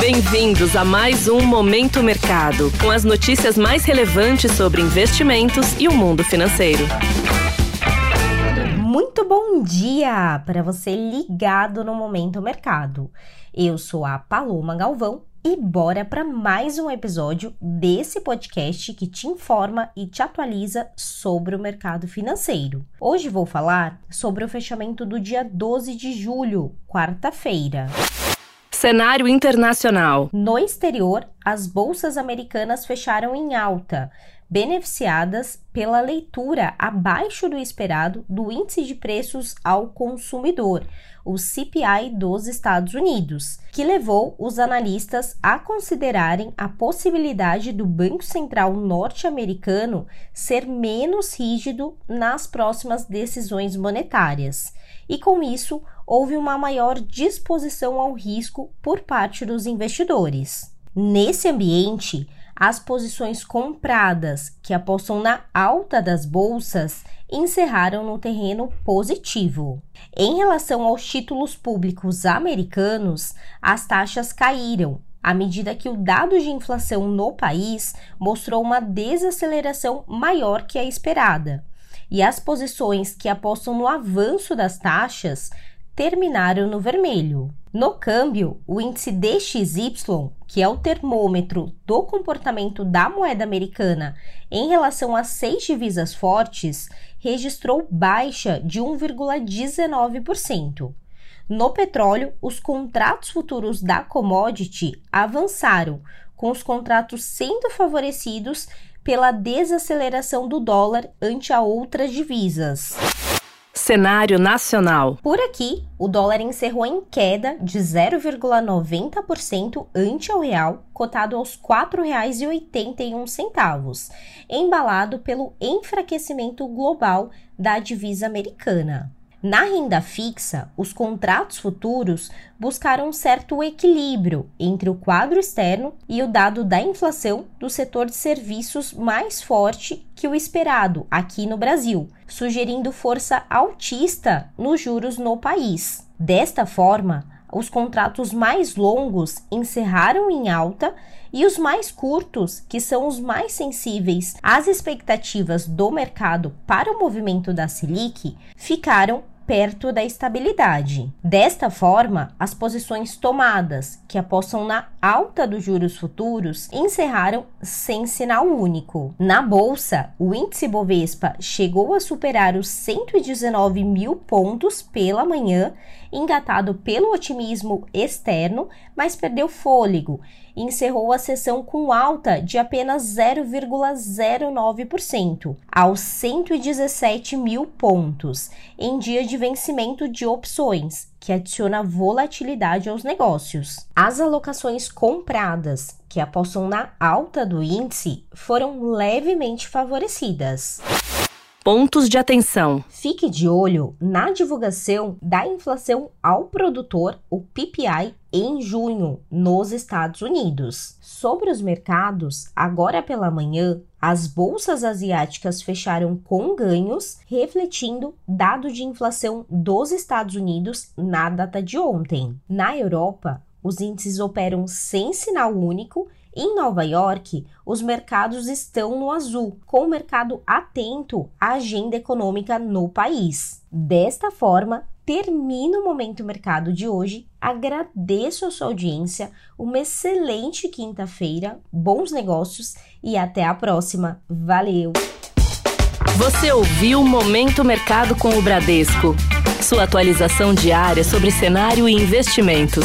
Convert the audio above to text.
Bem-vindos a mais um Momento Mercado, com as notícias mais relevantes sobre investimentos e o mundo financeiro. Muito bom dia para você ligado no Momento Mercado. Eu sou a Paloma Galvão e bora para mais um episódio desse podcast que te informa e te atualiza sobre o mercado financeiro. Hoje vou falar sobre o fechamento do dia 12 de julho, quarta-feira. Cenário internacional. No exterior, as bolsas americanas fecharam em alta, beneficiadas pela leitura abaixo do esperado do índice de preços ao consumidor, o CPI dos Estados Unidos, que levou os analistas a considerarem a possibilidade do Banco Central norte-americano ser menos rígido nas próximas decisões monetárias. E com isso, houve uma maior disposição ao risco por parte dos investidores. Nesse ambiente, as posições compradas que apostam na alta das bolsas encerraram no terreno positivo. Em relação aos títulos públicos americanos, as taxas caíram à medida que o dado de inflação no país mostrou uma desaceleração maior que a esperada. E as posições que apostam no avanço das taxas terminaram no vermelho. No câmbio, o índice DXY, que é o termômetro do comportamento da moeda americana em relação a seis divisas fortes, registrou baixa de 1,19%. No petróleo, os contratos futuros da commodity avançaram, com os contratos sendo favorecidos pela desaceleração do dólar ante a outras divisas. Cenário nacional. Por aqui, o dólar encerrou em queda de 0,90% ante ao real, cotado aos R$ 4,81, embalado pelo enfraquecimento global da divisa americana. Na renda fixa, os contratos futuros buscaram um certo equilíbrio entre o quadro externo e o dado da inflação do setor de serviços mais forte que o esperado aqui no Brasil, sugerindo força altista nos juros no país. Desta forma, os contratos mais longos encerraram em alta e os mais curtos, que são os mais sensíveis às expectativas do mercado para o movimento da Selic, ficaram perto da estabilidade. Desta forma, as posições tomadas, que apostam na alta dos juros futuros, encerraram sem sinal único. Na bolsa, o índice Bovespa chegou a superar os 119 mil pontos pela manhã, engatado pelo otimismo externo, mas perdeu fôlego encerrou a sessão com alta de apenas 0,09%, aos 117 mil pontos, em dia de vencimento de opções, que adiciona volatilidade aos negócios. As alocações compradas, que apostam na alta do índice, foram levemente favorecidas. Pontos de atenção. Fique de olho na divulgação da inflação ao produtor, o PPI, em junho, nos Estados Unidos. Sobre os mercados, agora pela manhã, as bolsas asiáticas fecharam com ganhos, refletindo dado de inflação dos Estados Unidos na data de ontem. Na Europa, os índices operam sem sinal único em Nova York, os mercados estão no azul, com o mercado atento à agenda econômica no país. Desta forma, termino o Momento Mercado de hoje. Agradeço a sua audiência, uma excelente quinta-feira, bons negócios e até a próxima. Valeu! Você ouviu Momento Mercado com o Bradesco. Sua atualização diária sobre cenário e investimentos.